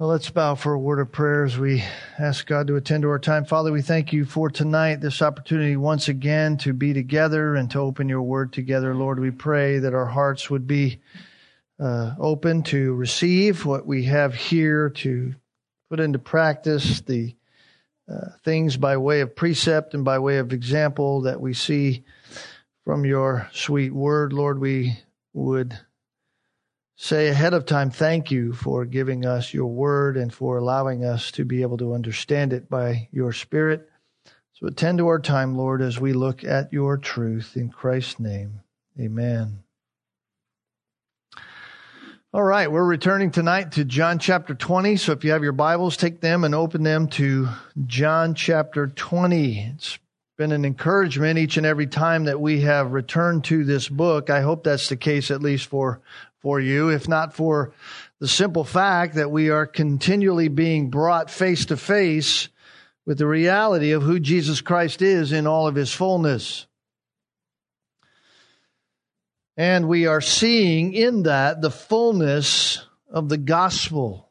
Well, let's bow for a word of prayer as we ask God to attend to our time. Father, we thank you for tonight, this opportunity once again to be together and to open your word together. Lord, we pray that our hearts would be uh, open to receive what we have here, to put into practice the uh, things by way of precept and by way of example that we see from your sweet word. Lord, we would say ahead of time thank you for giving us your word and for allowing us to be able to understand it by your spirit. So attend to our time, Lord, as we look at your truth in Christ's name. Amen. All right, we're returning tonight to John chapter 20. So if you have your Bibles, take them and open them to John chapter 20. It's been an encouragement each and every time that we have returned to this book. I hope that's the case at least for for you, if not for the simple fact that we are continually being brought face to face with the reality of who Jesus Christ is in all of his fullness. And we are seeing in that the fullness of the gospel.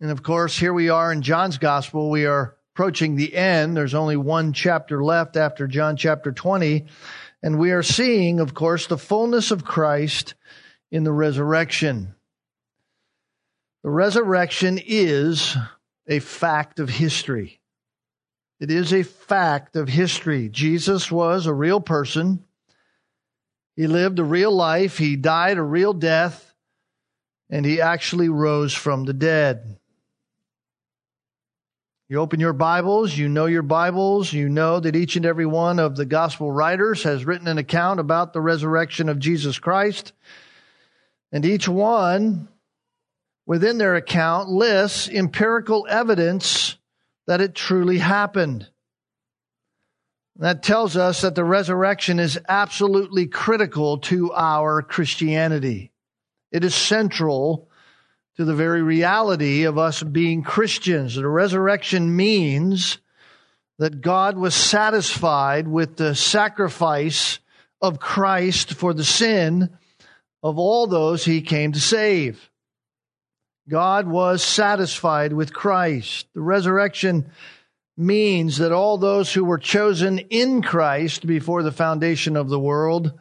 And of course, here we are in John's gospel. We are approaching the end. There's only one chapter left after John chapter 20. And we are seeing, of course, the fullness of Christ in the resurrection. The resurrection is a fact of history. It is a fact of history. Jesus was a real person. He lived a real life. He died a real death. And he actually rose from the dead. You open your Bibles, you know your Bibles, you know that each and every one of the gospel writers has written an account about the resurrection of Jesus Christ. And each one within their account lists empirical evidence that it truly happened. That tells us that the resurrection is absolutely critical to our Christianity. It is central to the very reality of us being Christians. The resurrection means that God was satisfied with the sacrifice of Christ for the sin of all those he came to save. God was satisfied with Christ. The resurrection means that all those who were chosen in Christ before the foundation of the world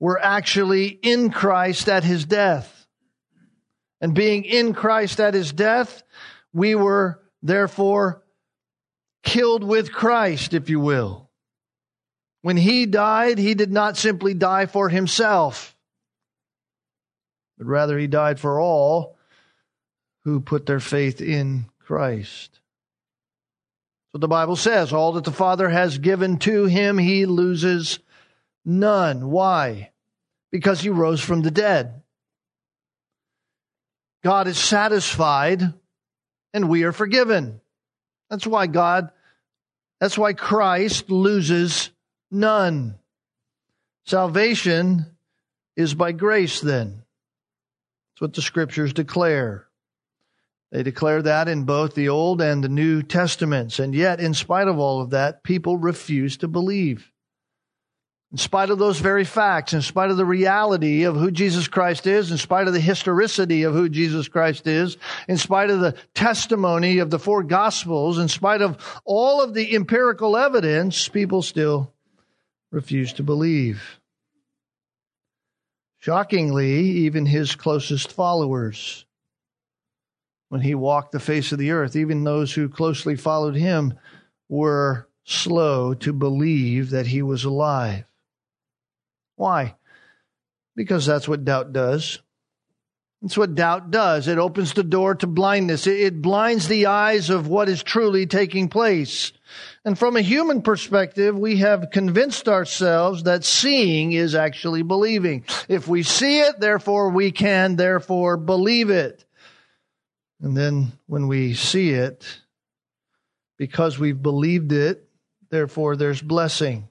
were actually in Christ at his death. And being in Christ at his death, we were therefore killed with Christ, if you will. When he died, he did not simply die for himself but rather he died for all who put their faith in Christ. So the Bible says, all that the Father has given to him, he loses none. Why? Because he rose from the dead. God is satisfied and we are forgiven. That's why God, that's why Christ loses none. Salvation is by grace then. That's what the scriptures declare. They declare that in both the Old and the New Testaments. And yet, in spite of all of that, people refuse to believe. In spite of those very facts, in spite of the reality of who Jesus Christ is, in spite of the historicity of who Jesus Christ is, in spite of the testimony of the four Gospels, in spite of all of the empirical evidence, people still refuse to believe. Shockingly, even his closest followers, when he walked the face of the earth, even those who closely followed him were slow to believe that he was alive. Why? Because that's what doubt does. That's what doubt does. It opens the door to blindness. It blinds the eyes of what is truly taking place. And from a human perspective, we have convinced ourselves that seeing is actually believing. If we see it, therefore we can therefore believe it. And then when we see it, because we've believed it, therefore there's blessing.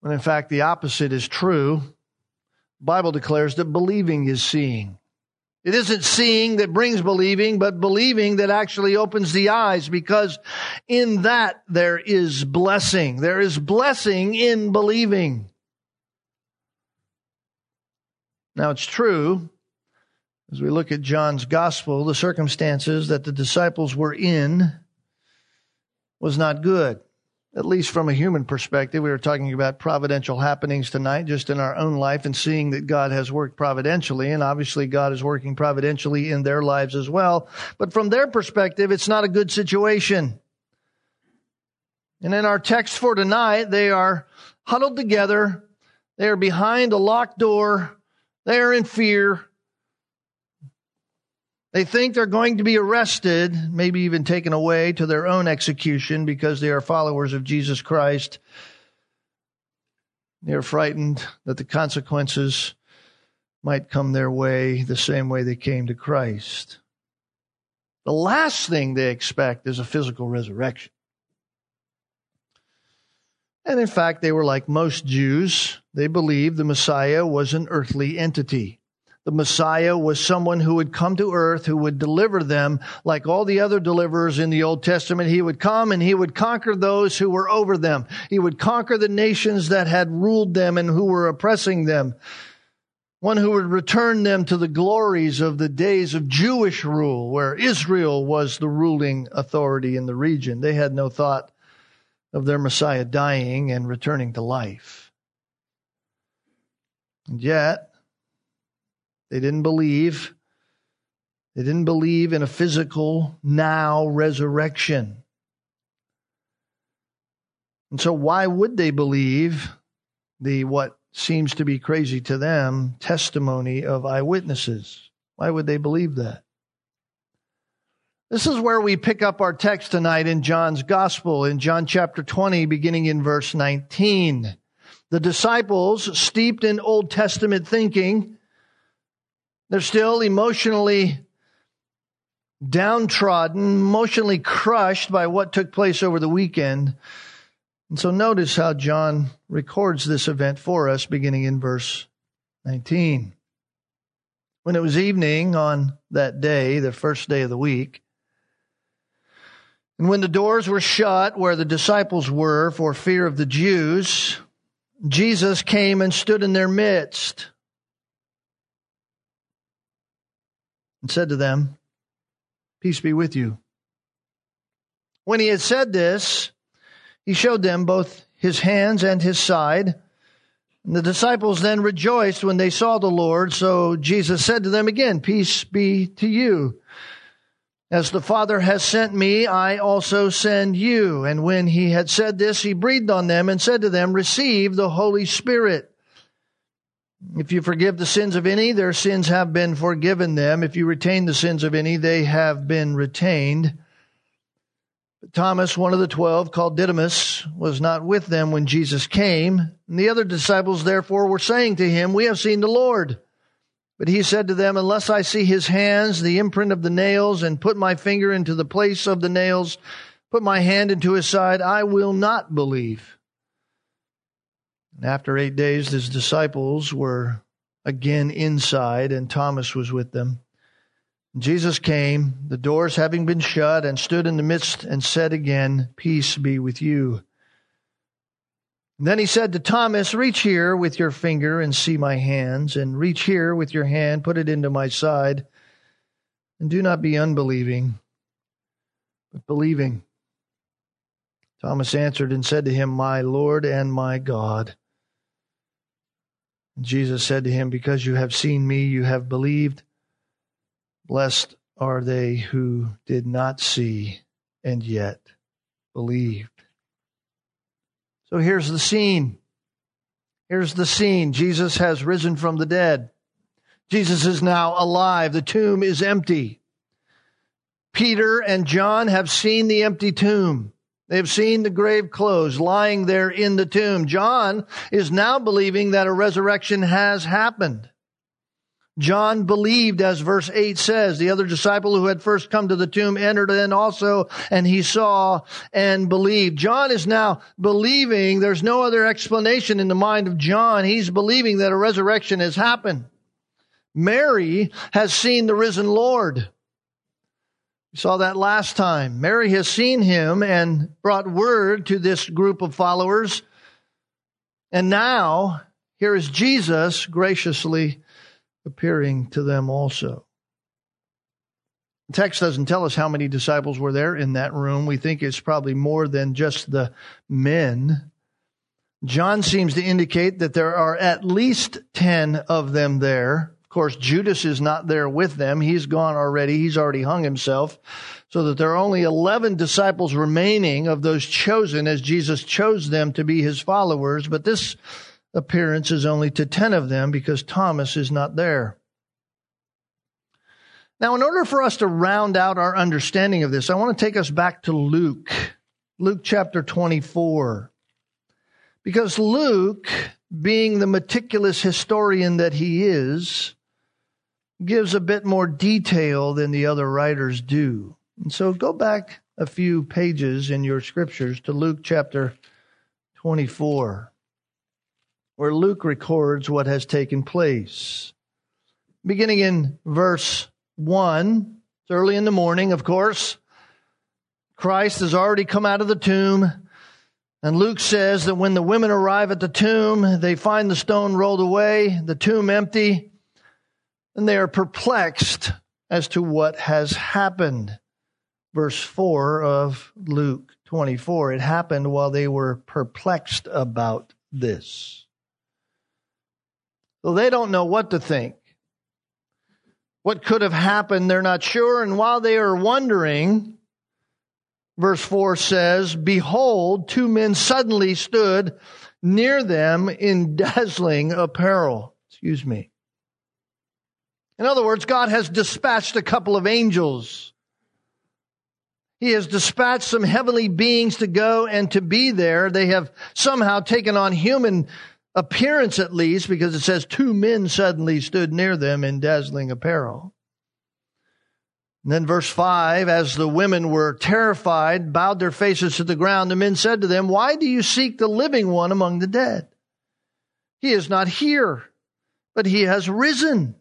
When in fact the opposite is true. The Bible declares that believing is seeing. It isn't seeing that brings believing, but believing that actually opens the eyes because in that there is blessing. There is blessing in believing. Now it's true As we look at John's gospel, the circumstances that the disciples were in was not good at least from a human perspective. We were talking about providential happenings tonight, just in our own life, and seeing that God has worked providentially. And obviously, God is working providentially in their lives as well. But from their perspective, it's not a good situation. And in our text for tonight, they are huddled together. They are behind a locked door. They are in fear. They think they're going to be arrested, maybe even taken away to their own execution because they are followers of Jesus Christ. They are frightened that the consequences might come their way the same way they came to Christ. The last thing they expect is a physical resurrection. And in fact, they were like most Jews. They believed the Messiah was an earthly entity. The Messiah was someone who would come to earth, who would deliver them like all the other deliverers in the Old Testament. He would come and he would conquer those who were over them. He would conquer the nations that had ruled them and who were oppressing them. One who would return them to the glories of the days of Jewish rule, where Israel was the ruling authority in the region. They had no thought of their Messiah dying and returning to life. And yet, they didn't believe. They didn't believe in a physical now resurrection. And so, why would they believe the what seems to be crazy to them testimony of eyewitnesses? Why would they believe that? This is where we pick up our text tonight in John's Gospel, in John chapter 20, beginning in verse 19. The disciples, steeped in Old Testament thinking, they're still emotionally downtrodden, emotionally crushed by what took place over the weekend. And so notice how John records this event for us beginning in verse 19. When it was evening on that day, the first day of the week, and when the doors were shut where the disciples were for fear of the Jews, Jesus came and stood in their midst and said to them, Peace be with you. When he had said this, he showed them both his hands and his side. And the disciples then rejoiced when they saw the Lord. So Jesus said to them again, Peace be to you. As the Father has sent me, I also send you. And when he had said this, he breathed on them and said to them, Receive the Holy Spirit. If you forgive the sins of any, their sins have been forgiven them. If you retain the sins of any, they have been retained. Thomas, one of the twelve, called Didymus, was not with them when Jesus came. And the other disciples, therefore, were saying to him, We have seen the Lord. But he said to them, Unless I see his hands, the imprint of the nails, and put my finger into the place of the nails, put my hand into his side, I will not believe. And after eight days, his disciples were again inside, and Thomas was with them. Jesus came, the doors having been shut, and stood in the midst and said again, Peace be with you. Then he said to Thomas, Reach here with your finger and see my hands, and reach here with your hand, put it into my side, and do not be unbelieving, but believing. Thomas answered and said to him, My Lord and my God. Jesus said to him, Because you have seen me, you have believed. Blessed are they who did not see and yet believed. So here's the scene. Here's the scene. Jesus has risen from the dead. Jesus is now alive. The tomb is empty. Peter and John have seen the empty tomb. They've seen the grave clothes lying there in the tomb. John is now believing that a resurrection has happened. John believed, as verse 8 says, the other disciple who had first come to the tomb entered in also, and he saw and believed. John is now believing, there's no other explanation in the mind of John. He's believing that a resurrection has happened. Mary has seen the risen Lord. We saw that last time. Mary has seen him and brought word to this group of followers. And now, here is Jesus graciously appearing to them also. The text doesn't tell us how many disciples were there in that room. We think it's probably more than just the men. John seems to indicate that there are at least 10 of them there. Course, Judas is not there with them. He's gone already. He's already hung himself. So that there are only 11 disciples remaining of those chosen as Jesus chose them to be his followers. But this appearance is only to 10 of them because Thomas is not there. Now, in order for us to round out our understanding of this, I want to take us back to Luke, Luke chapter 24. Because Luke, being the meticulous historian that he is, gives a bit more detail than the other writers do. And so go back a few pages in your scriptures to Luke chapter 24, where Luke records what has taken place. Beginning in verse 1, it's early in the morning, of course. Christ has already come out of the tomb. And Luke says that when the women arrive at the tomb, they find the stone rolled away, the tomb empty, and they are perplexed as to what has happened. Verse 4 of Luke 24. It happened while they were perplexed about this. So they don't know what to think. What could have happened, they're not sure. And while they are wondering, verse 4 says, Behold, two men suddenly stood near them in dazzling apparel. Excuse me. In other words, God has dispatched a couple of angels. He has dispatched some heavenly beings to go and to be there. They have somehow taken on human appearance at least because it says two men suddenly stood near them in dazzling apparel. And then verse 5 As the women were terrified, bowed their faces to the ground, the men said to them, Why do you seek the living one among the dead? He is not here, but he has risen.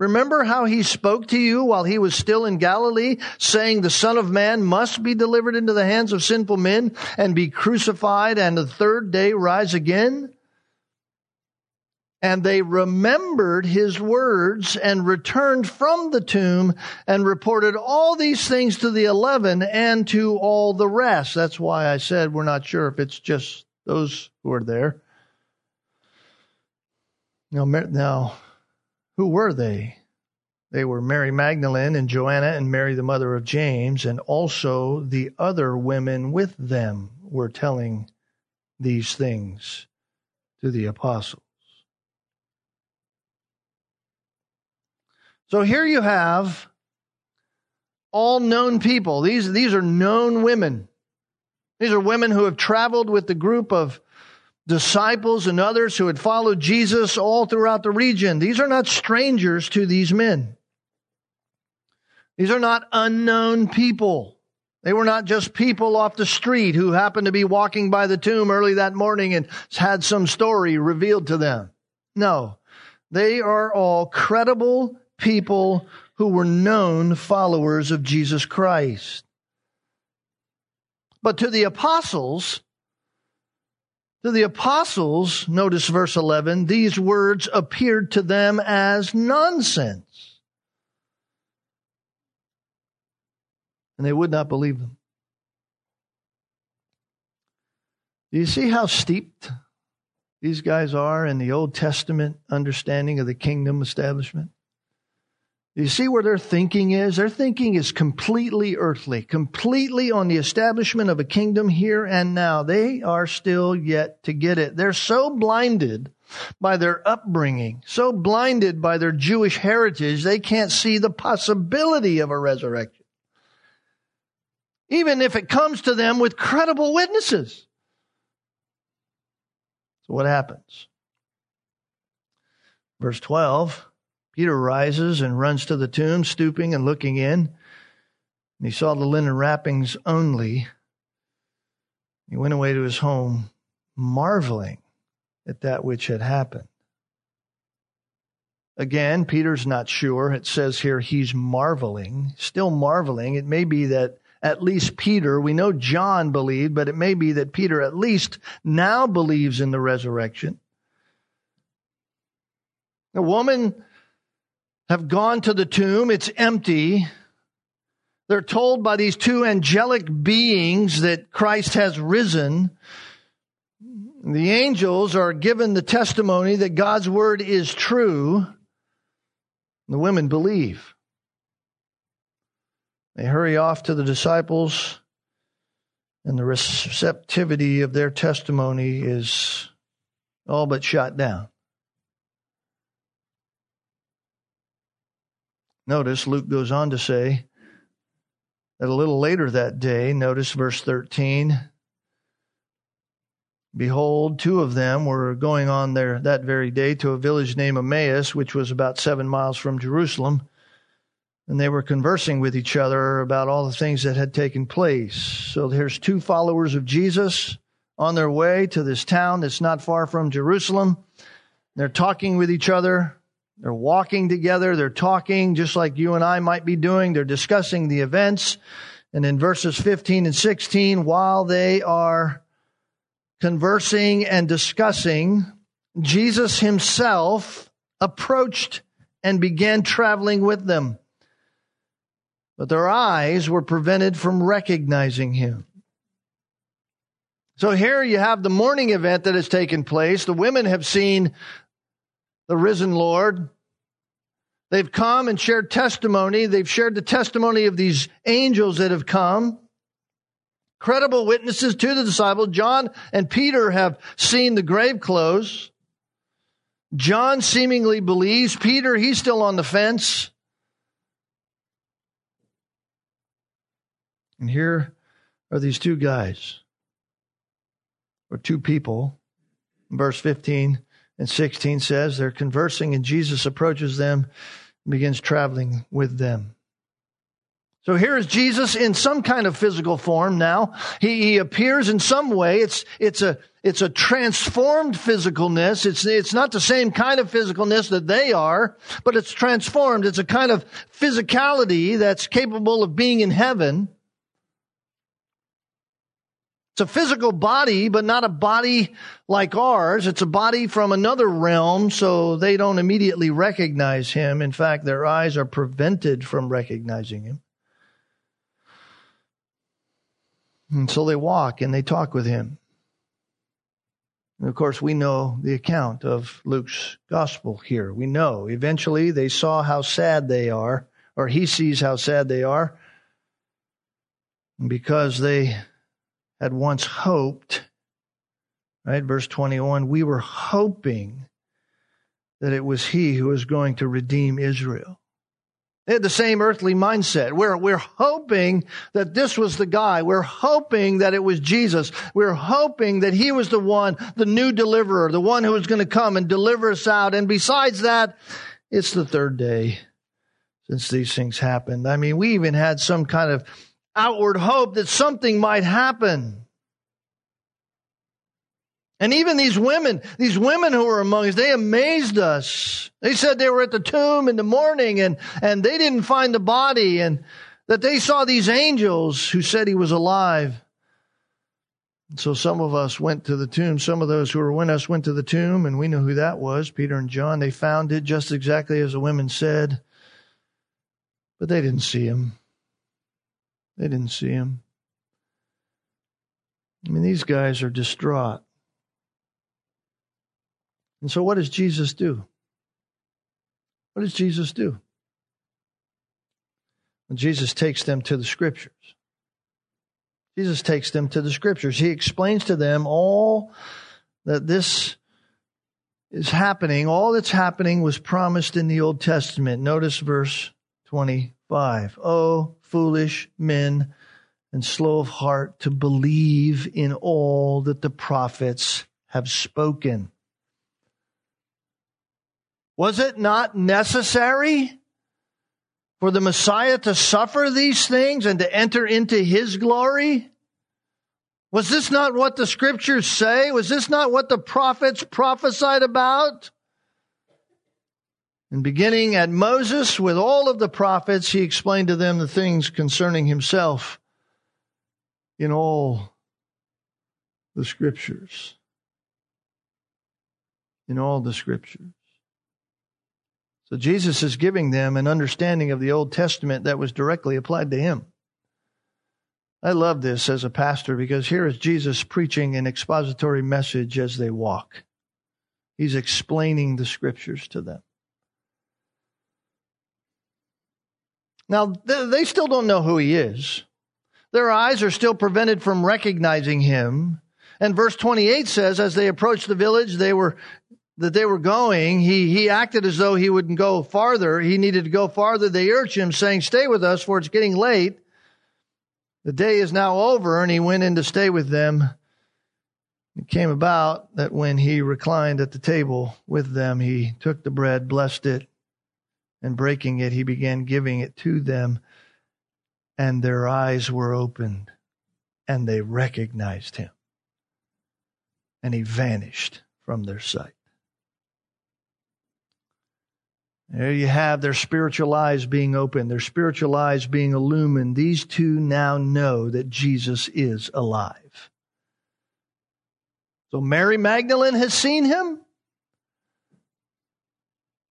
Remember how he spoke to you while he was still in Galilee, saying, The Son of Man must be delivered into the hands of sinful men and be crucified and the third day rise again? And they remembered his words and returned from the tomb and reported all these things to the eleven and to all the rest. That's why I said we're not sure if it's just those who are there. Now, now who were they? They were Mary Magdalene and Joanna and Mary, the mother of James, and also the other women with them were telling these things to the apostles. So here you have all known people. These, these are known women. These are women who have traveled with the group of disciples and others who had followed Jesus all throughout the region. These are not strangers to these men. These are not unknown people. They were not just people off the street who happened to be walking by the tomb early that morning and had some story revealed to them. No, they are all credible people who were known followers of Jesus Christ. But to the apostles, to the apostles, notice verse 11, these words appeared to them as nonsense. And they would not believe them. Do you see how steeped these guys are in the Old Testament understanding of the kingdom establishment? You see where their thinking is? Their thinking is completely earthly, completely on the establishment of a kingdom here and now. They are still yet to get it. They're so blinded by their upbringing, so blinded by their Jewish heritage, they can't see the possibility of a resurrection. Even if it comes to them with credible witnesses. So what happens? Verse 12 Peter rises and runs to the tomb, stooping and looking in. And he saw the linen wrappings only. He went away to his home, marveling at that which had happened. Again, Peter's not sure. It says here he's marveling, still marveling. It may be that at least Peter, we know John believed, but it may be that Peter at least now believes in the resurrection. The woman have gone to the tomb. It's empty. They're told by these two angelic beings that Christ has risen. The angels are given the testimony that God's word is true. The women believe. They hurry off to the disciples, and the receptivity of their testimony is all but shot down. Notice Luke goes on to say that a little later that day, notice verse 13, behold, two of them were going on there that very day to a village named Emmaus, which was about seven miles from Jerusalem. And they were conversing with each other about all the things that had taken place. So there's two followers of Jesus on their way to this town that's not far from Jerusalem. They're talking with each other. They're walking together. They're talking just like you and I might be doing. They're discussing the events. And in verses 15 and 16, while they are conversing and discussing, Jesus himself approached and began traveling with them. But their eyes were prevented from recognizing him. So here you have the morning event that has taken place. The women have seen the risen Lord. They've come and shared testimony. They've shared the testimony of these angels that have come. Credible witnesses to the disciples. John and Peter have seen the grave clothes. John seemingly believes. Peter, he's still on the fence. And here are these two guys, or two people. Verse 15 and 16 says they're conversing and Jesus approaches them and begins traveling with them. So here is Jesus in some kind of physical form now. He, he appears in some way. It's, it's a, it's a transformed physicalness. It's, it's not the same kind of physicalness that they are, but it's transformed. It's a kind of physicality that's capable of being in heaven. It's a physical body, but not a body like ours. It's a body from another realm, so they don't immediately recognize him. In fact, their eyes are prevented from recognizing him. And so they walk and they talk with him. And of course, we know the account of Luke's gospel here. We know eventually they saw how sad they are, or he sees how sad they are. And because they had once hoped, right? Verse 21 we were hoping that it was he who was going to redeem Israel. They had the same earthly mindset. We're, we're hoping that this was the guy. We're hoping that it was Jesus. We're hoping that he was the one, the new deliverer, the one who was going to come and deliver us out. And besides that, it's the third day since these things happened. I mean, we even had some kind of outward hope that something might happen. And even these women, these women who were among us, they amazed us. They said they were at the tomb in the morning and, and they didn't find the body and that they saw these angels who said he was alive. So some of us went to the tomb. Some of those who were with us went to the tomb and we know who that was, Peter and John. They found it just exactly as the women said, but they didn't see him. They didn't see him. I mean, these guys are distraught. And so, what does Jesus do? What does Jesus do? Well, Jesus takes them to the scriptures. Jesus takes them to the scriptures. He explains to them all that this is happening. All that's happening was promised in the Old Testament. Notice verse 25. Oh, foolish men and slow of heart to believe in all that the prophets have spoken. Was it not necessary for the Messiah to suffer these things and to enter into his glory? Was this not what the scriptures say? Was this not what the prophets prophesied about? And beginning at Moses with all of the prophets, he explained to them the things concerning himself in all the scriptures. In all the scriptures. So Jesus is giving them an understanding of the Old Testament that was directly applied to him. I love this as a pastor because here is Jesus preaching an expository message as they walk. He's explaining the scriptures to them. Now, they still don't know who he is. Their eyes are still prevented from recognizing him. And verse 28 says, as they approached the village, they were that they were going, he, he acted as though he wouldn't go farther. He needed to go farther. They urged him, saying, Stay with us, for it's getting late. The day is now over, and he went in to stay with them. It came about that when he reclined at the table with them, he took the bread, blessed it, and breaking it, he began giving it to them, and their eyes were opened, and they recognized him. And he vanished from their sight. There you have their spiritual eyes being opened, their spiritual eyes being illumined. These two now know that Jesus is alive. So Mary Magdalene has seen him.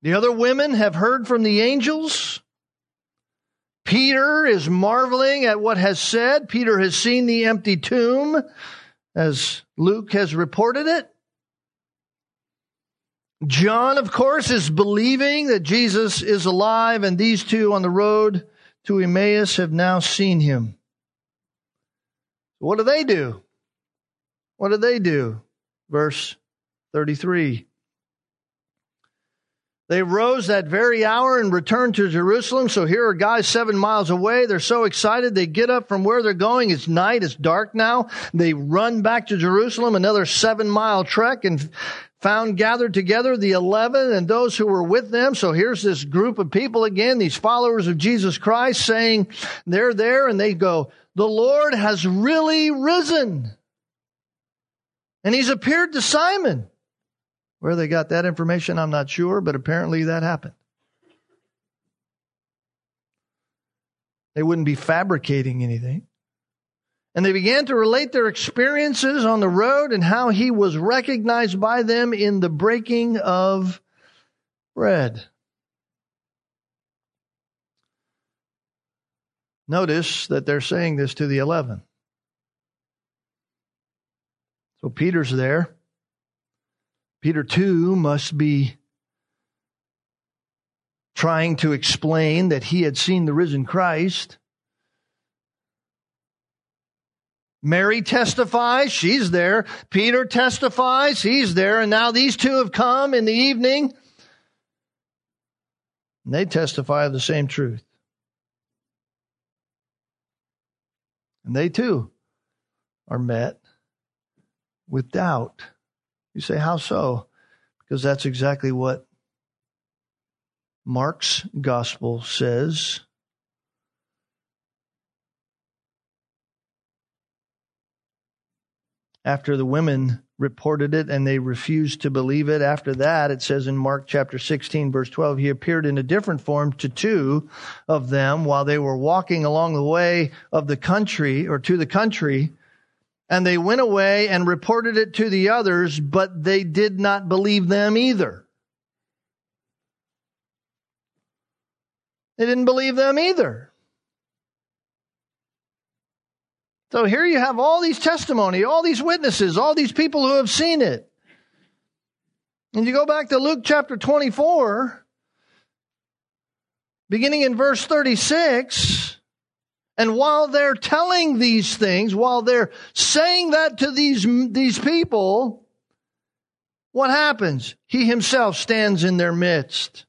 The other women have heard from the angels. Peter is marveling at what has said. Peter has seen the empty tomb as Luke has reported it. John, of course, is believing that Jesus is alive, and these two on the road to Emmaus have now seen him. What do they do? What do they do? Verse 33. They rose that very hour and returned to Jerusalem. So here are guys seven miles away. They're so excited. They get up from where they're going. It's night. It's dark now. They run back to Jerusalem, another seven mile trek and found gathered together the 11 and those who were with them. So here's this group of people again, these followers of Jesus Christ saying they're there and they go, the Lord has really risen. And he's appeared to Simon. Where they got that information, I'm not sure, but apparently that happened. They wouldn't be fabricating anything. And they began to relate their experiences on the road and how he was recognized by them in the breaking of bread. Notice that they're saying this to the eleven. So Peter's there. Peter, too, must be trying to explain that he had seen the risen Christ. Mary testifies, she's there. Peter testifies, he's there. And now these two have come in the evening. And they testify of the same truth. And they too are met with doubt. You say, how so? Because that's exactly what Mark's gospel says. After the women reported it and they refused to believe it, after that, it says in Mark chapter 16, verse 12, he appeared in a different form to two of them while they were walking along the way of the country or to the country. And they went away and reported it to the others, but they did not believe them either. They didn't believe them either. So here you have all these testimony, all these witnesses, all these people who have seen it. And you go back to Luke chapter 24, beginning in verse 36, and while they're telling these things, while they're saying that to these, these people, what happens? He himself stands in their midst.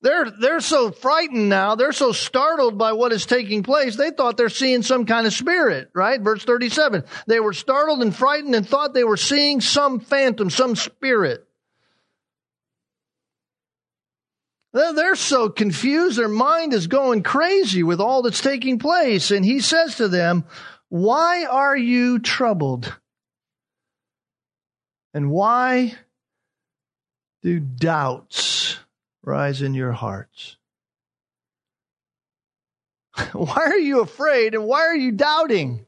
They're, they're so frightened now. They're so startled by what is taking place. They thought they're seeing some kind of spirit, right? Verse 37. They were startled and frightened and thought they were seeing some phantom, some spirit. They're so confused. Their mind is going crazy with all that's taking place. And he says to them, Why are you troubled? And why do doubts rise in your hearts? why are you afraid and why are you doubting?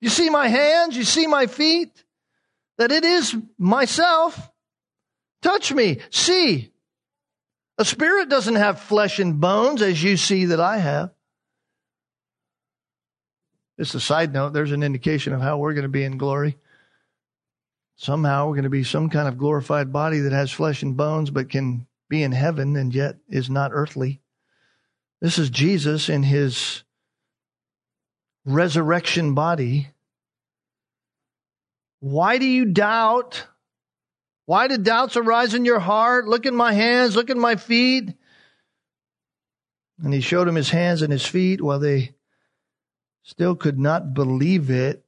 You see my hands? You see my feet? That it is myself? Touch me. See. A spirit doesn't have flesh and bones as you see that I have. Just a side note, there's an indication of how we're going to be in glory. Somehow we're going to be some kind of glorified body that has flesh and bones, but can be in heaven and yet is not earthly. This is Jesus in his resurrection body. Why do you doubt? Why did doubts arise in your heart? Look at my hands, look at my feet. And he showed him his hands and his feet while they still could not believe it.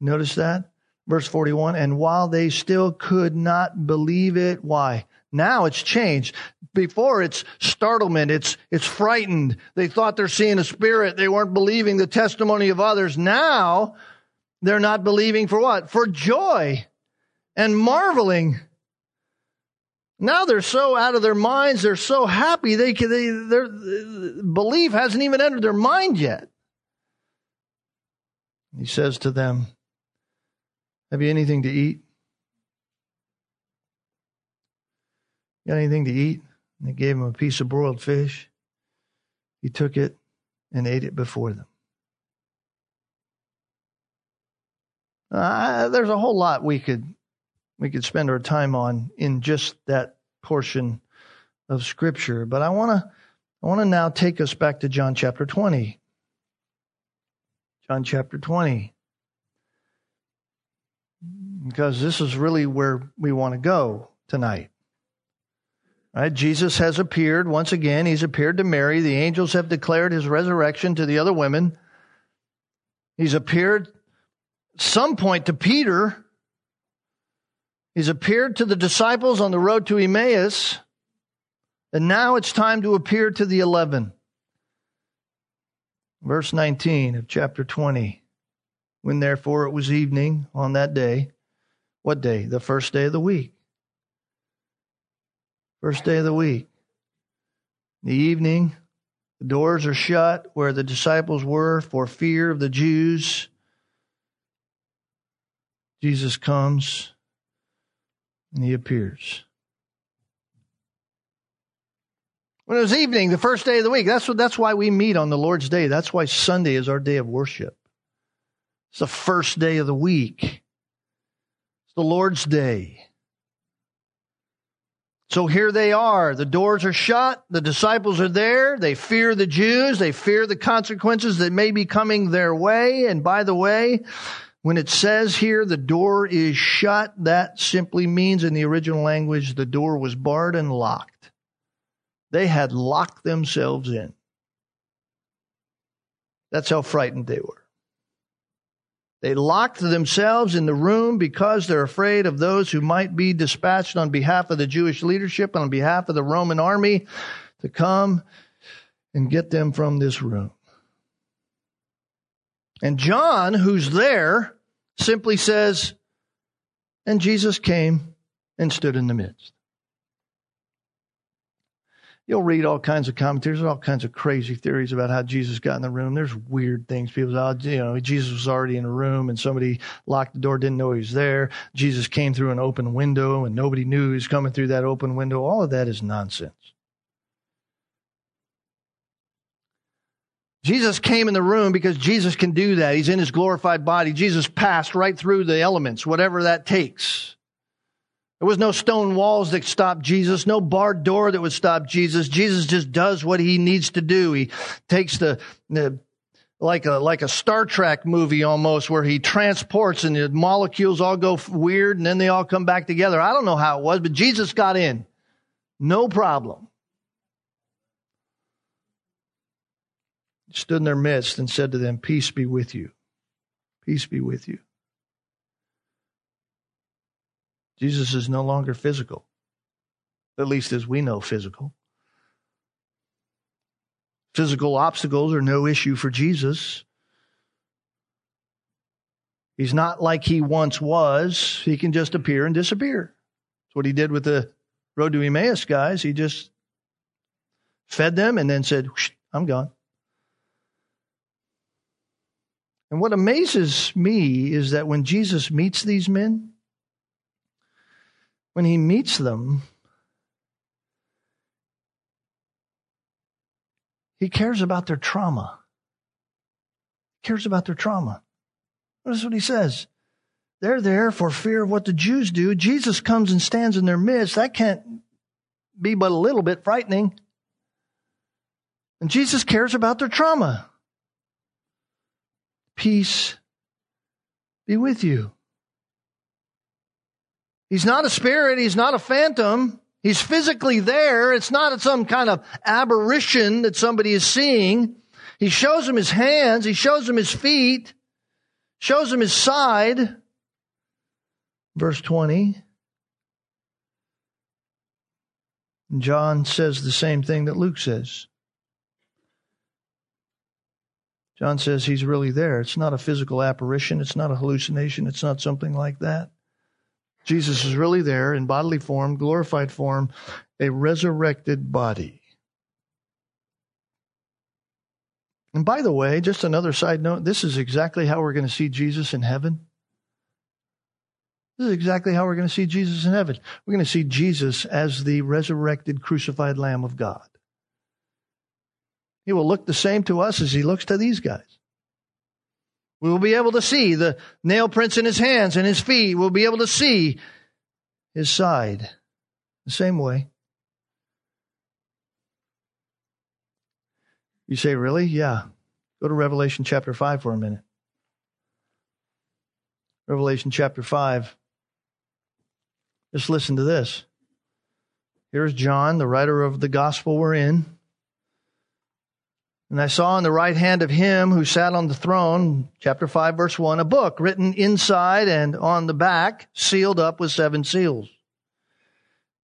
Notice that? Verse 41 And while they still could not believe it, why? Now it's changed. Before it's startlement, it's, it's frightened. They thought they're seeing a spirit. They weren't believing the testimony of others. Now they're not believing for what? For joy and marveling. Now they're so out of their minds. They're so happy. They, they their belief hasn't even entered their mind yet. He says to them, Have you anything to eat? Got anything to eat? And they gave him a piece of broiled fish. He took it and ate it before them. Uh, there's a whole lot we could we could spend our time on in just that portion of scripture, but I want to I want to now take us back to John chapter 20. John chapter 20. Because this is really where we want to go tonight. Right? Jesus has appeared once again. He's appeared to Mary. The angels have declared his resurrection to the other women. He's appeared some point to Peter. He's appeared to the disciples on the road to Emmaus. And now it's time to appear to the eleven. Verse 19 of chapter 20. When therefore it was evening on that day, what day? The first day of the week. First day of the week. The evening, the doors are shut where the disciples were for fear of the Jews. Jesus comes and he appears. When it was evening, the first day of the week, that's what, that's why we meet on the Lord's day. That's why Sunday is our day of worship. It's the first day of the week. It's the Lord's day. So here they are. The doors are shut. The disciples are there. They fear the Jews. They fear the consequences that may be coming their way. And by the way, when it says here the door is shut, that simply means in the original language the door was barred and locked. They had locked themselves in. That's how frightened they were. They locked themselves in the room because they're afraid of those who might be dispatched on behalf of the Jewish leadership and on behalf of the Roman army to come and get them from this room. And John, who's there, simply says, And Jesus came and stood in the midst. You'll read all kinds of commentaries, all kinds of crazy theories about how Jesus got in the room. There's weird things. People say, oh, you know, Jesus was already in the room and somebody locked the door, didn't know he was there. Jesus came through an open window and nobody knew he was coming through that open window. All of that is nonsense. Jesus came in the room because Jesus can do that. He's in his glorified body. Jesus passed right through the elements, whatever that takes. There was no stone walls that stopped Jesus, no barred door that would stop Jesus. Jesus just does what he needs to do. He takes the, the like a like a Star Trek movie almost, where he transports and the molecules all go weird and then they all come back together. I don't know how it was, but Jesus got in, no problem. Stood in their midst and said to them, "Peace be with you. Peace be with you." Jesus is no longer physical, at least as we know physical. Physical obstacles are no issue for Jesus. He's not like he once was. He can just appear and disappear. That's what he did with the road to Emmaus guys. He just fed them and then said, I'm gone. And what amazes me is that when Jesus meets these men, when he meets them, he cares about their trauma. He cares about their trauma. Notice what he says. They're there for fear of what the Jews do. Jesus comes and stands in their midst. That can't be but a little bit frightening. And Jesus cares about their trauma. Peace be with you. He's not a spirit. He's not a phantom. He's physically there. It's not some kind of aberration that somebody is seeing. He shows him his hands. He shows him his feet, shows him his side. Verse 20. John says the same thing that Luke says. John says he's really there. It's not a physical apparition. It's not a hallucination. It's not something like that. Jesus is really there in bodily form, glorified form, a resurrected body. And by the way, just another side note this is exactly how we're going to see Jesus in heaven. This is exactly how we're going to see Jesus in heaven. We're going to see Jesus as the resurrected, crucified Lamb of God. He will look the same to us as he looks to these guys. We will be able to see the nail prints in his hands and his feet. We'll be able to see his side the same way. You say, really? Yeah. Go to Revelation chapter 5 for a minute. Revelation chapter 5. Just listen to this. Here's John, the writer of the gospel we're in. And I saw on the right hand of him who sat on the throne, chapter 5, verse 1, a book written inside and on the back, sealed up with seven seals.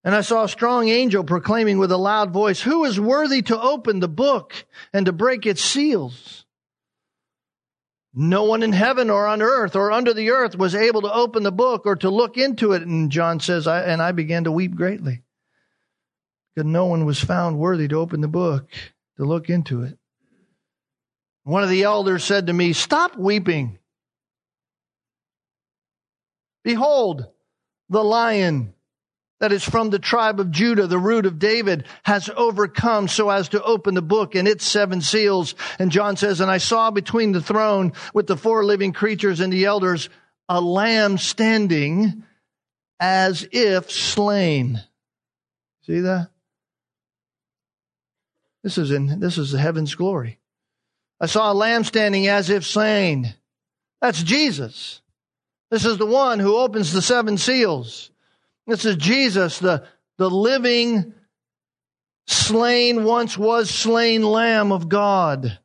And I saw a strong angel proclaiming with a loud voice, Who is worthy to open the book and to break its seals? No one in heaven or on earth or under the earth was able to open the book or to look into it. And John says, I, and I began to weep greatly because no one was found worthy to open the book, to look into it. One of the elders said to me, Stop weeping. Behold, the lion that is from the tribe of Judah, the root of David, has overcome so as to open the book and its seven seals. And John says, And I saw between the throne with the four living creatures and the elders a lamb standing as if slain. See that? This is in, this is heaven's glory. I saw a lamb standing as if slain. That's Jesus. This is the one who opens the seven seals. This is Jesus, the, the living, slain, once was slain Lamb of God. That's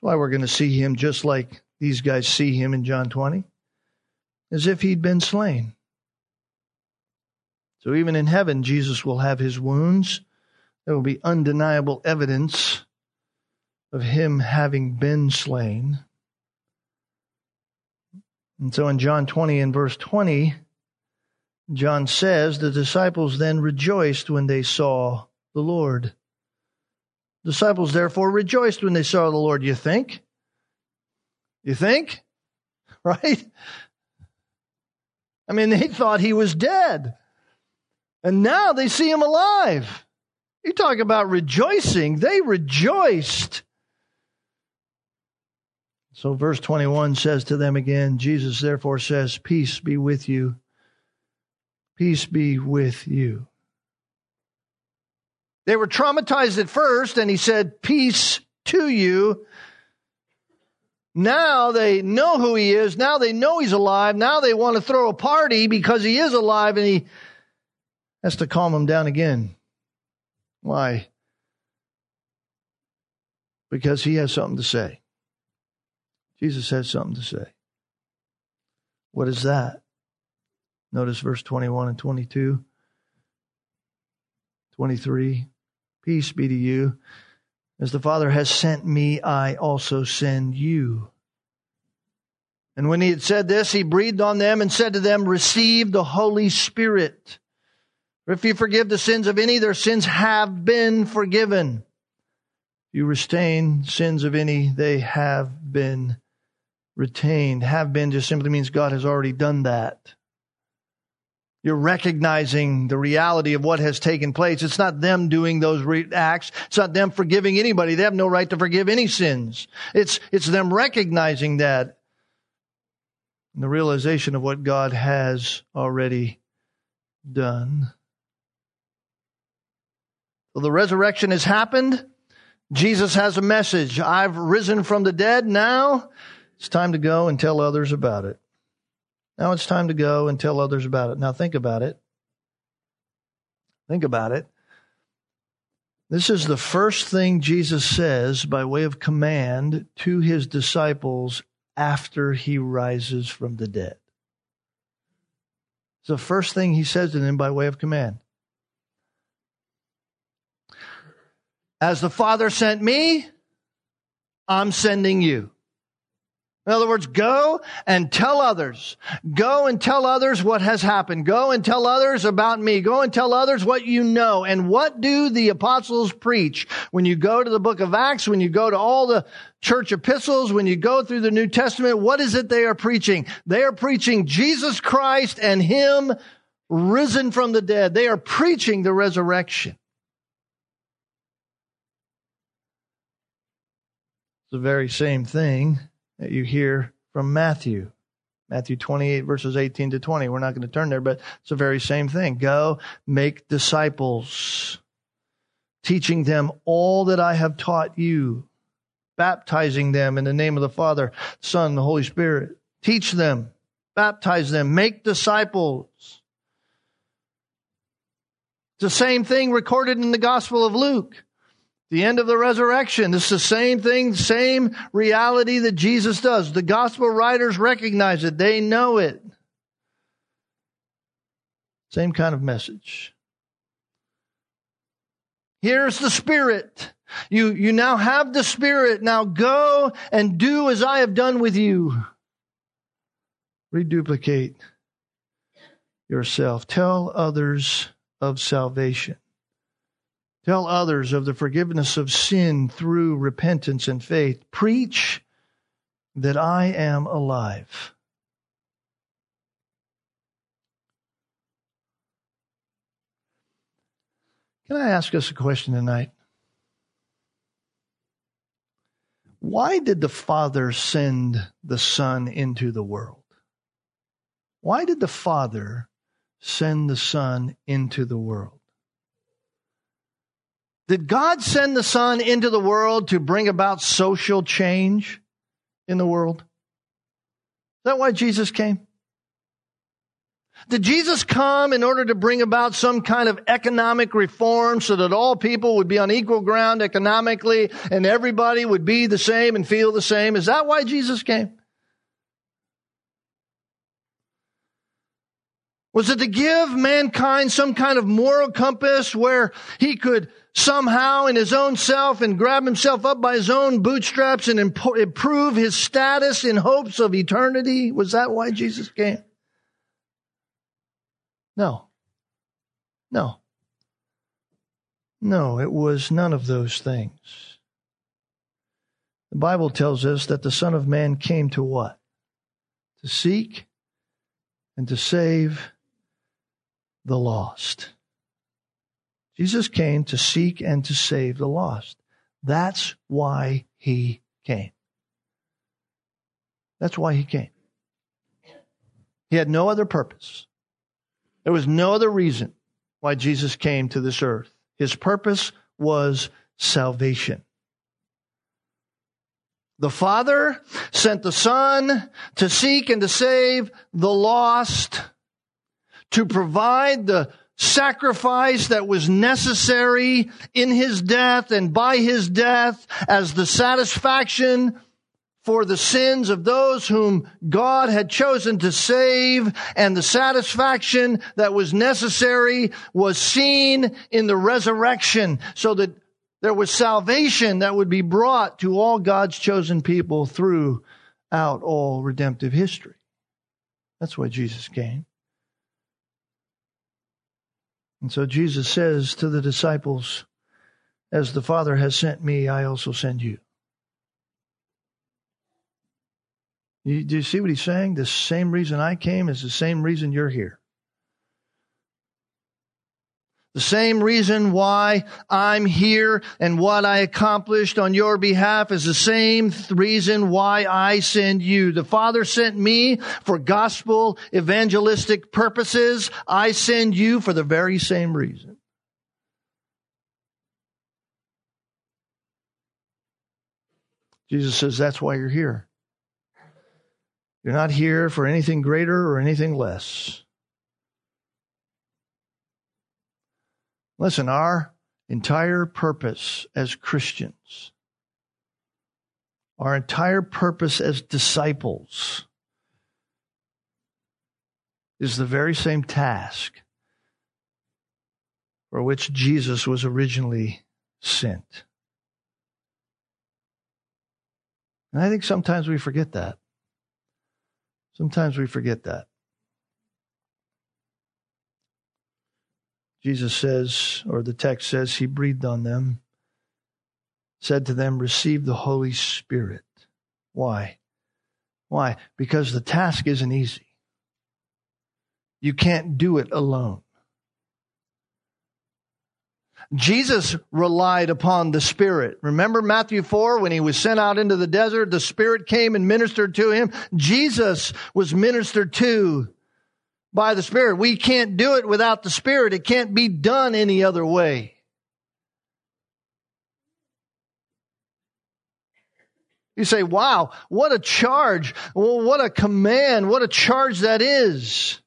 why we're going to see him just like these guys see him in John 20, as if he'd been slain. So even in heaven, Jesus will have his wounds. There will be undeniable evidence of him having been slain. And so in John 20 and verse 20, John says, the disciples then rejoiced when they saw the Lord. Disciples therefore rejoiced when they saw the Lord. You think? You think? Right? I mean, they thought he was dead. And now they see him alive. You talk about rejoicing. They rejoiced. So, verse 21 says to them again, Jesus therefore says, Peace be with you. Peace be with you. They were traumatized at first, and he said, Peace to you. Now they know who he is. Now they know he's alive. Now they want to throw a party because he is alive, and he has to calm them down again. Why? Because he has something to say. Jesus has something to say. What is that? Notice verse 21 and 22. 23. Peace be to you. As the Father has sent me, I also send you. And when he had said this, he breathed on them and said to them, Receive the Holy Spirit. For if you forgive the sins of any, their sins have been forgiven. If you restrain sins of any, they have been retained. Have been just simply means God has already done that. You're recognizing the reality of what has taken place. It's not them doing those re- acts. It's not them forgiving anybody. They have no right to forgive any sins. It's, it's them recognizing that and the realization of what God has already done. Well, the resurrection has happened. Jesus has a message. I've risen from the dead. Now it's time to go and tell others about it. Now it's time to go and tell others about it. Now think about it. Think about it. This is the first thing Jesus says by way of command to his disciples after he rises from the dead. It's the first thing he says to them by way of command. As the Father sent me, I'm sending you. In other words, go and tell others. Go and tell others what has happened. Go and tell others about me. Go and tell others what you know. And what do the apostles preach? When you go to the book of Acts, when you go to all the church epistles, when you go through the New Testament, what is it they are preaching? They are preaching Jesus Christ and Him risen from the dead. They are preaching the resurrection. It's the very same thing that you hear from Matthew. Matthew 28, verses 18 to 20. We're not going to turn there, but it's the very same thing. Go make disciples, teaching them all that I have taught you, baptizing them in the name of the Father, Son, and the Holy Spirit. Teach them, baptize them, make disciples. It's the same thing recorded in the Gospel of Luke the end of the resurrection. It's the same thing, same reality that Jesus does. The gospel writers recognize it. They know it. Same kind of message. Here's the Spirit. You, you now have the Spirit. Now go and do as I have done with you. Reduplicate yourself. Tell others of salvation. Tell others of the forgiveness of sin through repentance and faith. Preach that I am alive. Can I ask us a question tonight? Why did the Father send the Son into the world? Why did the Father send the Son into the world? Did God send the Son into the world to bring about social change in the world? Is that why Jesus came? Did Jesus come in order to bring about some kind of economic reform so that all people would be on equal ground economically and everybody would be the same and feel the same? Is that why Jesus came? Was it to give mankind some kind of moral compass where he could somehow in his own self and grab himself up by his own bootstraps and improve his status in hopes of eternity? Was that why Jesus came? No. No. No, it was none of those things. The Bible tells us that the Son of Man came to what? To seek and to save the lost. Jesus came to seek and to save the lost. That's why he came. That's why he came. He had no other purpose. There was no other reason why Jesus came to this earth. His purpose was salvation. The Father sent the Son to seek and to save the lost, to provide the sacrifice that was necessary in his death and by his death as the satisfaction for the sins of those whom God had chosen to save, and the satisfaction that was necessary was seen in the resurrection, so that there was salvation that would be brought to all God's chosen people throughout all redemptive history. That's why Jesus came. And so Jesus says to the disciples, As the Father has sent me, I also send you. you do you see what he's saying? The same reason I came is the same reason you're here. The same reason why I'm here and what I accomplished on your behalf is the same reason why I send you. The Father sent me for gospel evangelistic purposes. I send you for the very same reason. Jesus says that's why you're here. You're not here for anything greater or anything less. Listen, our entire purpose as Christians, our entire purpose as disciples, is the very same task for which Jesus was originally sent. And I think sometimes we forget that. Sometimes we forget that. Jesus says, or the text says, He breathed on them, said to them, Receive the Holy Spirit. Why? Why? Because the task isn't easy. You can't do it alone. Jesus relied upon the Spirit. Remember Matthew 4 when he was sent out into the desert, the Spirit came and ministered to him. Jesus was ministered to by the Spirit. We can't do it without the Spirit. It can't be done any other way. You say, wow, what a charge. Well, what a command. What a charge that is.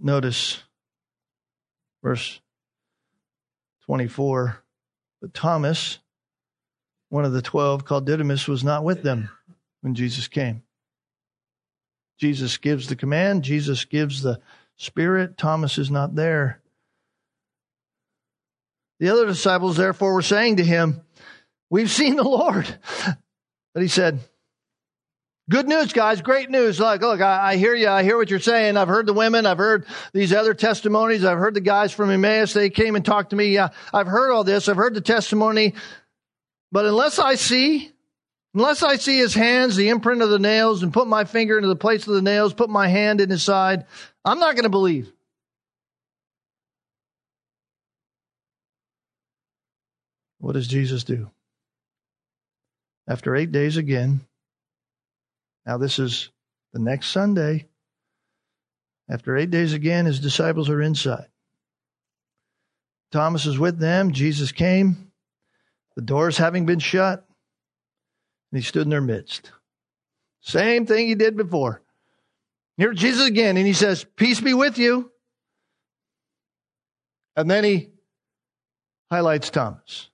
Notice Verse 24. But Thomas, one of the twelve, called Didymus, was not with them when Jesus came. Jesus gives the command, Jesus gives the Spirit. Thomas is not there. The other disciples, therefore, were saying to him, We've seen the Lord. But he said, Good news, guys. Great news. Look, look, I, I, hear you. I hear what you're saying. I've heard the women. I've heard these other testimonies. I've heard the guys from Emmaus. They came and talked to me. Yeah, I've heard all this. I've heard the testimony. But unless I see, unless I see his hands, the imprint of the nails, and put my finger into the place of the nails, put my hand in his side, I'm not going to believe. What does Jesus do? After eight days again, now, this is the next Sunday. After eight days again, his disciples are inside. Thomas is with them. Jesus came, the doors having been shut, and he stood in their midst. Same thing he did before. Here Jesus again, and he says, Peace be with you. And then he highlights Thomas.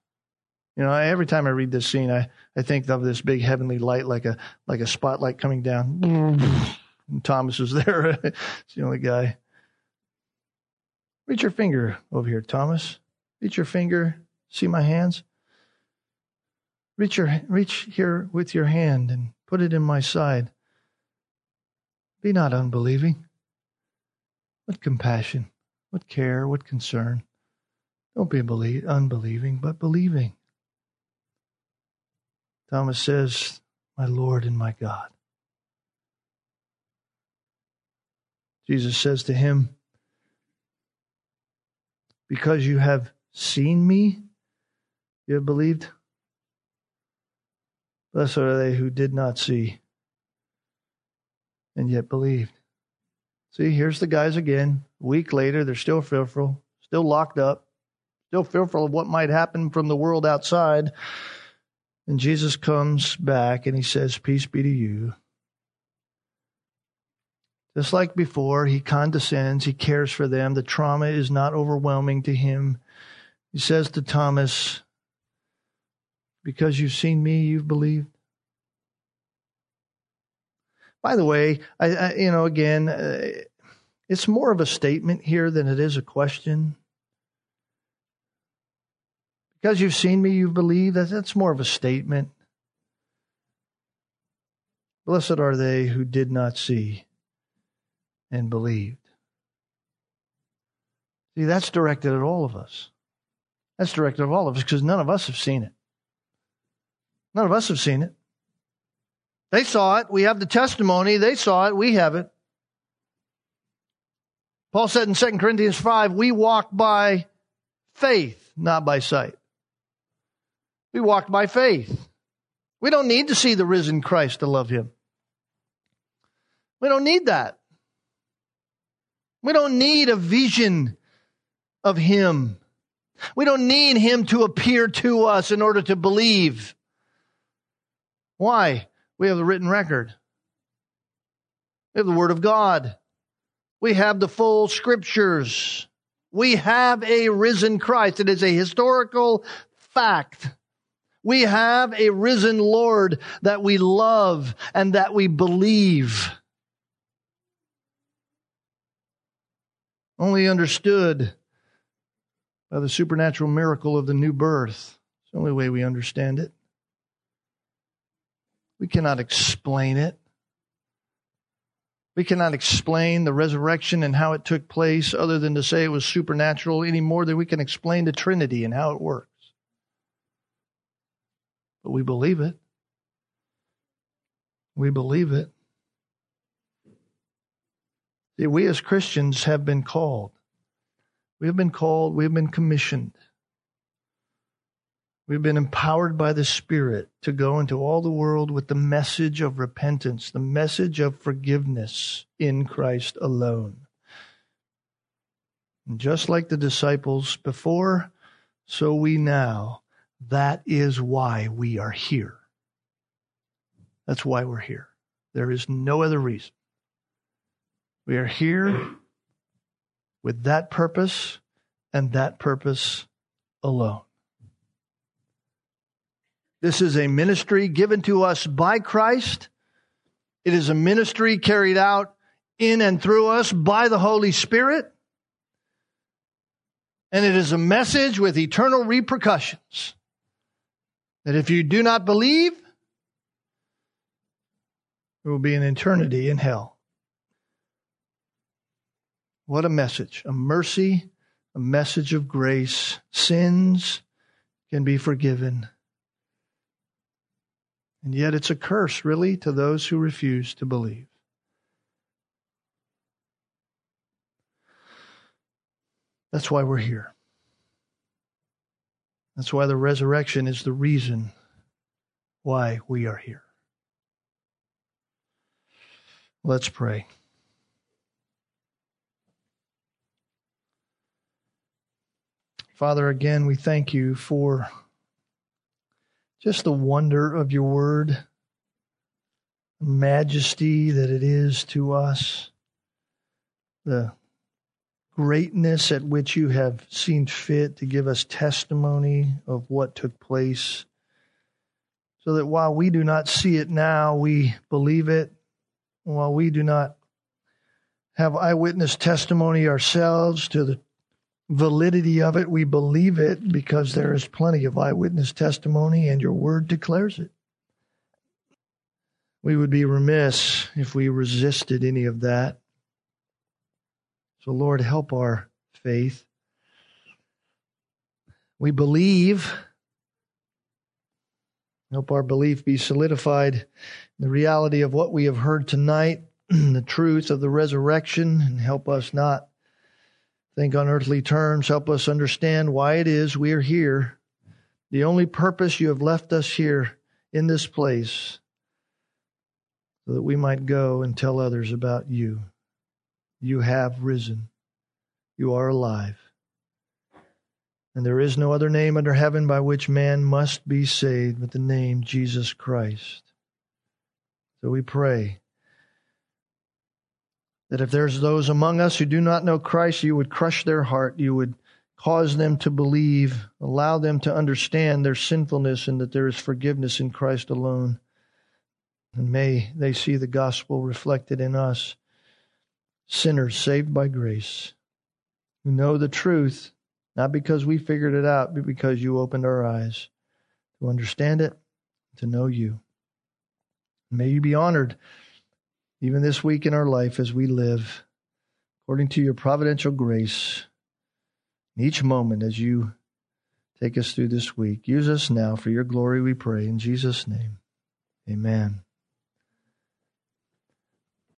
You know, every time I read this scene, I, I think of this big heavenly light like a like a spotlight coming down. And Thomas was there. it's the only guy. Reach your finger over here, Thomas. Reach your finger. See my hands? Reach your reach here with your hand and put it in my side. Be not unbelieving. What compassion, what care, what concern. Don't be unbelieving, but believing. Thomas says, My Lord and my God. Jesus says to him, Because you have seen me, you have believed. Blessed are they who did not see and yet believed. See, here's the guys again. A week later, they're still fearful, still locked up, still fearful of what might happen from the world outside. And Jesus comes back and he says, Peace be to you. Just like before, he condescends, he cares for them. The trauma is not overwhelming to him. He says to Thomas, Because you've seen me, you've believed. By the way, I, I you know, again, uh, it's more of a statement here than it is a question. Because you've seen me, you believe. That's more of a statement. Blessed are they who did not see and believed. See, that's directed at all of us. That's directed at all of us because none of us have seen it. None of us have seen it. They saw it. We have the testimony. They saw it. We have it. Paul said in 2 Corinthians 5, we walk by faith, not by sight. We walk by faith. We don't need to see the risen Christ to love him. We don't need that. We don't need a vision of him. We don't need him to appear to us in order to believe. Why? We have the written record. We have the Word of God. We have the full scriptures. We have a risen Christ. It is a historical fact. We have a risen Lord that we love and that we believe. Only understood by the supernatural miracle of the new birth. It's the only way we understand it. We cannot explain it. We cannot explain the resurrection and how it took place other than to say it was supernatural any more than we can explain the Trinity and how it works. But we believe it. We believe it. See, we as Christians have been called. We have been called, we have been commissioned. We've been empowered by the Spirit to go into all the world with the message of repentance, the message of forgiveness in Christ alone. And just like the disciples before, so we now. That is why we are here. That's why we're here. There is no other reason. We are here with that purpose and that purpose alone. This is a ministry given to us by Christ. It is a ministry carried out in and through us by the Holy Spirit. And it is a message with eternal repercussions. That if you do not believe, there will be an eternity in hell. What a message. A mercy, a message of grace. Sins can be forgiven. And yet it's a curse, really, to those who refuse to believe. That's why we're here. That's why the resurrection is the reason why we are here. Let's pray. Father, again, we thank you for just the wonder of your word, majesty that it is to us, the greatness at which you have seen fit to give us testimony of what took place, so that while we do not see it now, we believe it. While we do not have eyewitness testimony ourselves to the validity of it. We believe it because there is plenty of eyewitness testimony and your word declares it. We would be remiss if we resisted any of that. So, Lord, help our faith. We believe. Help our belief be solidified in the reality of what we have heard tonight, the truth of the resurrection, and help us not think on earthly terms. Help us understand why it is we are here. The only purpose you have left us here in this place so that we might go and tell others about you. You have risen. You are alive. And there is no other name under heaven by which man must be saved but the name Jesus Christ. So we pray that if there's those among us who do not know Christ, you would crush their heart. You would cause them to believe, allow them to understand their sinfulness and that there is forgiveness in Christ alone. And may they see the gospel reflected in us, sinners saved by grace, who know the truth, not because we figured it out, but because you opened our eyes to understand it, to know you. May you be honored even this week in our life as we live according to your providential grace. In each moment as you take us through this week, use us now for your glory, we pray. In Jesus' name, amen.